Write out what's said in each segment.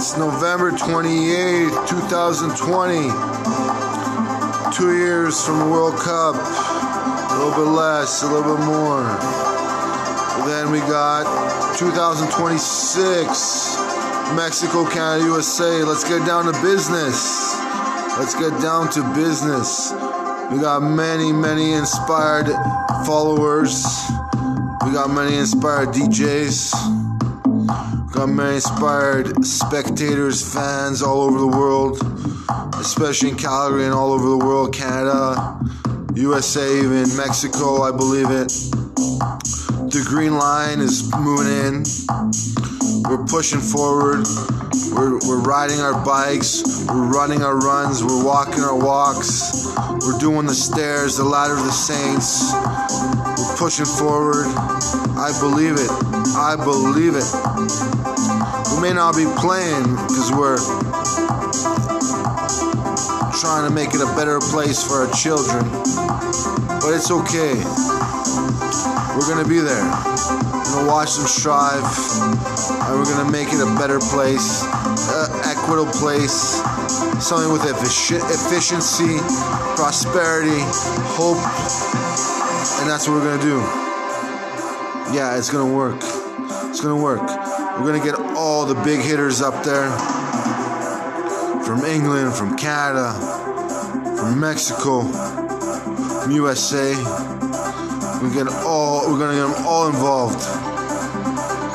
It's November 28th, 2020. Two years from the World Cup. A little bit less, a little bit more. Then we got 2026. Mexico, Canada, USA. Let's get down to business. Let's get down to business. We got many, many inspired followers. We got many inspired DJs. Many inspired spectators, fans all over the world, especially in Calgary and all over the world, Canada, USA, even Mexico, I believe it. The green line is moving in. We're pushing forward. We're, we're riding our bikes. We're running our runs. We're walking our walks. We're doing the stairs, the ladder of the saints. We're pushing forward. I believe it. I believe it. We may not be playing because we're trying to make it a better place for our children, but it's okay. We're gonna be there. We're gonna watch them strive, and we're gonna make it a better place, an equitable place, something with effici- efficiency, prosperity, hope, and that's what we're gonna do. Yeah, it's gonna work. It's gonna work. We're gonna get all the big hitters up there from England, from Canada, from Mexico, from USA. We get all. We're gonna get them all involved.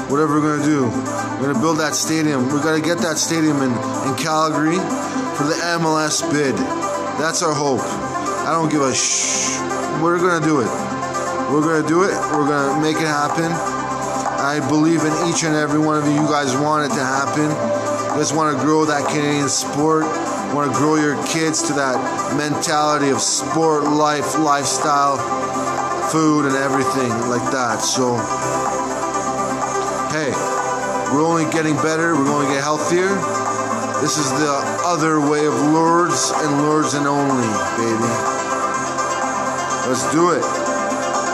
Whatever we're gonna do, we're gonna build that stadium. We're going to get that stadium in in Calgary for the MLS bid. That's our hope. I don't give a shh. We're gonna do it. We're gonna do it. We're gonna make it happen. I believe in each and every one of you. You guys want it to happen. You guys want to grow that Canadian sport. Want to grow your kids to that mentality of sport, life, lifestyle, food, and everything like that. So, hey, we're only getting better. We're going to get healthier. This is the other way of Lourdes and Lourdes and only, baby. Let's do it.